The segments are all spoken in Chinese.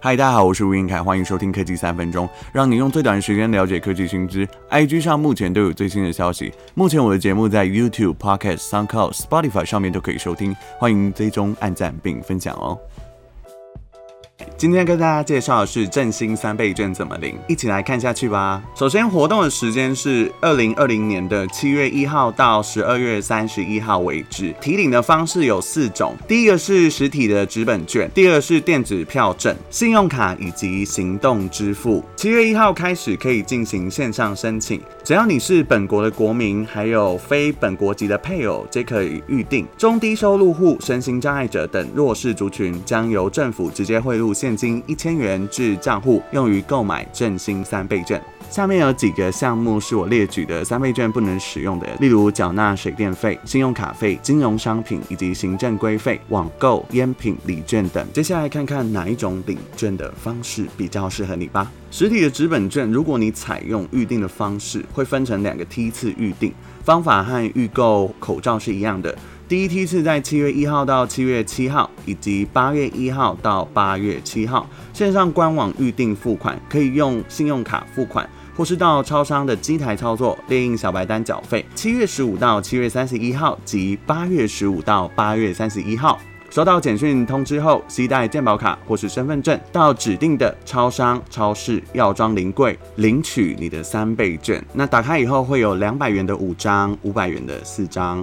嗨，大家好，我是吴英凯，欢迎收听科技三分钟，让你用最短的时间了解科技新知。IG 上目前都有最新的消息。目前我的节目在 YouTube、Podcast、SoundCloud、Spotify 上面都可以收听，欢迎追踪、按赞并分享哦。今天跟大家介绍的是振兴三倍券怎么领，一起来看下去吧。首先，活动的时间是二零二零年的七月一号到十二月三十一号为止。提领的方式有四种，第一个是实体的纸本券，第二是电子票证、信用卡以及行动支付。七月一号开始可以进行线上申请，只要你是本国的国民，还有非本国籍的配偶，皆可以预定。中低收入户、身心障碍者等弱势族群将由政府直接汇入现现金一千元至账户，用于购买振兴三倍券。下面有几个项目是我列举的三倍券不能使用的，例如缴纳水电费、信用卡费、金融商品以及行政规费、网购、烟品礼券等。接下来看看哪一种领券的方式比较适合你吧。实体的纸本券，如果你采用预定的方式，会分成两个梯次预定，方法和预购口罩是一样的。第一梯次在七月一号到七月七号，以及八月一号到八月七号，线上官网预定付款，可以用信用卡付款，或是到超商的机台操作列印小白单缴费。七月十五到七月三十一号及八月十五到八月三十一号，收到简讯通知后，携带健保卡或是身份证到指定的超商、超市、药妆临柜领取你的三倍券。那打开以后会有两百元的五张，五百元的四张。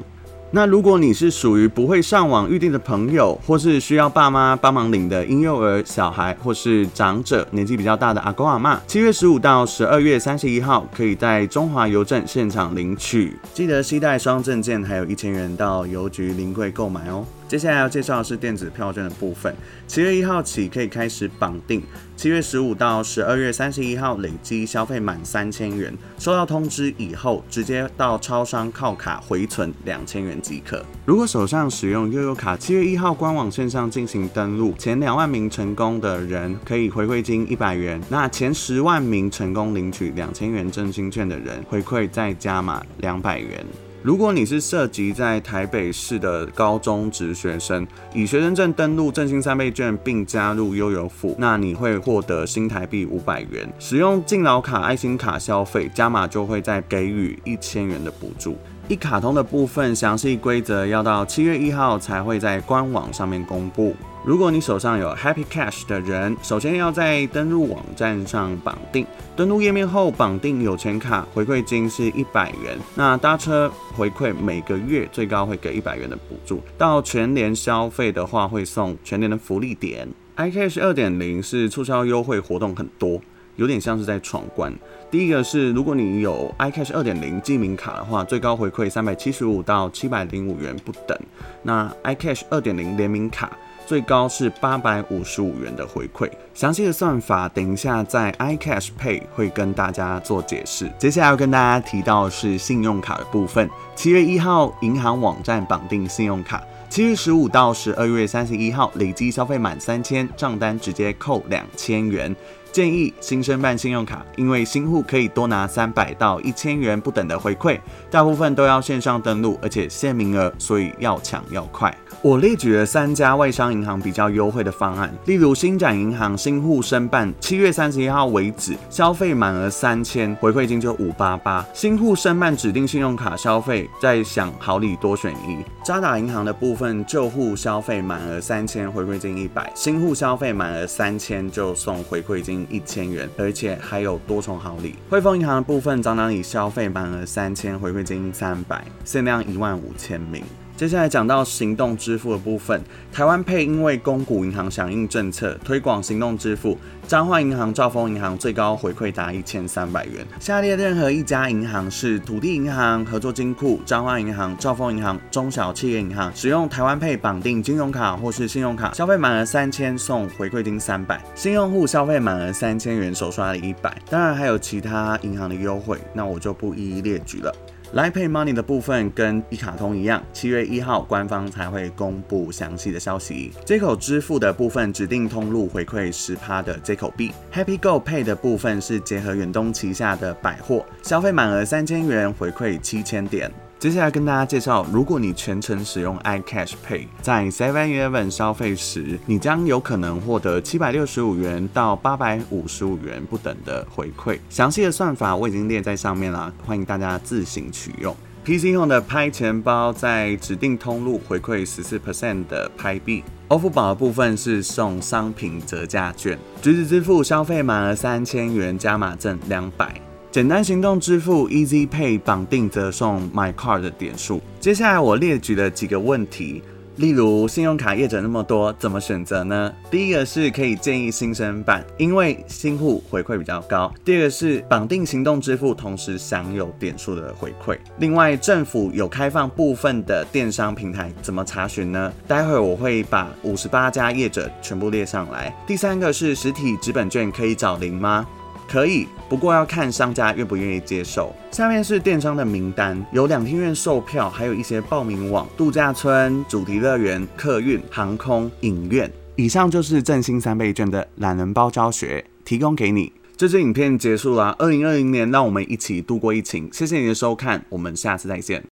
那如果你是属于不会上网预订的朋友，或是需要爸妈帮忙领的婴幼儿小孩，或是长者年纪比较大的阿公阿嬷，七月十五到十二月三十一号，可以在中华邮政现场领取，记得携带双证件，还有一千元到邮局临柜购买哦。接下来要介绍的是电子票券的部分。七月一号起可以开始绑定，七月十五到十二月三十一号累计消费满三千元，收到通知以后，直接到超商靠卡回存两千元即可。如果手上使用悠游卡，七月一号官网线上进行登录，前两万名成功的人可以回馈金一百元，那前十万名成功领取两千元振兴券的人，回馈再加码两百元。如果你是涉及在台北市的高中职学生，以学生证登录振兴三倍券并加入悠游付，那你会获得新台币五百元。使用敬老卡、爱心卡消费加码就会再给予一千元的补助。一卡通的部分详细规则要到七月一号才会在官网上面公布。如果你手上有 Happy Cash 的人，首先要在登录网站上绑定。登录页面后绑定有钱卡，回馈金是一百元。那搭车回馈每个月最高会给一百元的补助。到全年消费的话，会送全年的福利点。iCash 二点零是促销优惠活动很多。有点像是在闯关。第一个是，如果你有 iCash 二点零记名卡的话，最高回馈三百七十五到七百零五元不等。那 iCash 二点零联名卡最高是八百五十五元的回馈。详细的算法，等一下在 iCash Pay 会跟大家做解释。接下来要跟大家提到的是信用卡的部分。七月一号，银行网站绑定信用卡。七月十五到十二月三十一号，累计消费满三千，账单直接扣两千元。建议新生办信用卡，因为新户可以多拿三百到一千元不等的回馈，大部分都要线上登录，而且限名额，所以要抢要快。我列举了三家外商银行比较优惠的方案，例如星展银行新户申办，七月三十一号为止，消费满额三千，回馈金就五八八。新户申办指定信用卡消费，再享好礼多选一。渣打银行的部分，旧户消费满额三千，回馈金一百；新户消费满额三千就送回馈金。一千元，而且还有多重好礼。汇丰银行的部分，张张以消费满额三千，回馈金三百，限量一万五千名。接下来讲到行动支付的部分，台湾配因为公股银行响应政策，推广行动支付，彰化银行、兆丰银行最高回馈达一千三百元。下列任何一家银行是土地银行、合作金库、彰化银行、兆丰银行、中小企业银行，使用台湾配绑定金融卡或是信用卡，消费满额三千送回馈金三百，新用户消费满额三千元首刷的一百，当然还有其他银行的优惠，那我就不一一列举了。Line Pay Money 的部分跟一卡通一样，七月一号官方才会公布详细的消息。接口支付的部分指定通路回馈十趴的接口币。Happy Go Pay 的部分是结合远东旗下的百货，消费满额三千元回馈七千点。接下来跟大家介绍，如果你全程使用 iCash Pay，在 Seven Eleven 消费时，你将有可能获得七百六十五元到八百五十五元不等的回馈。详细的算法我已经列在上面了，欢迎大家自行取用。PC 用的拍钱包在指定通路回馈十四 percent 的拍币。欧付宝的部分是送商品折价券，橘子支付消费满额三千元加码赠两百。简单行动支付 Easy Pay 绑定则送 My Card 的点数。接下来我列举了几个问题。例如，信用卡业者那么多，怎么选择呢？第一个是可以建议新生办，因为新户回馈比较高。第二个是绑定行动支付，同时享有点数的回馈。另外，政府有开放部分的电商平台，怎么查询呢？待会我会把五十八家业者全部列上来。第三个是实体纸本券可以找零吗？可以，不过要看商家愿不愿意接受。下面是电商的名单，有两厅院售票，还有一些报名网、度假村、主题乐园、客运、航空、影院。以上就是振兴三倍券的懒人包教学，提供给你。这支影片结束了，二零二零年，让我们一起度过疫情。谢谢你的收看，我们下次再见。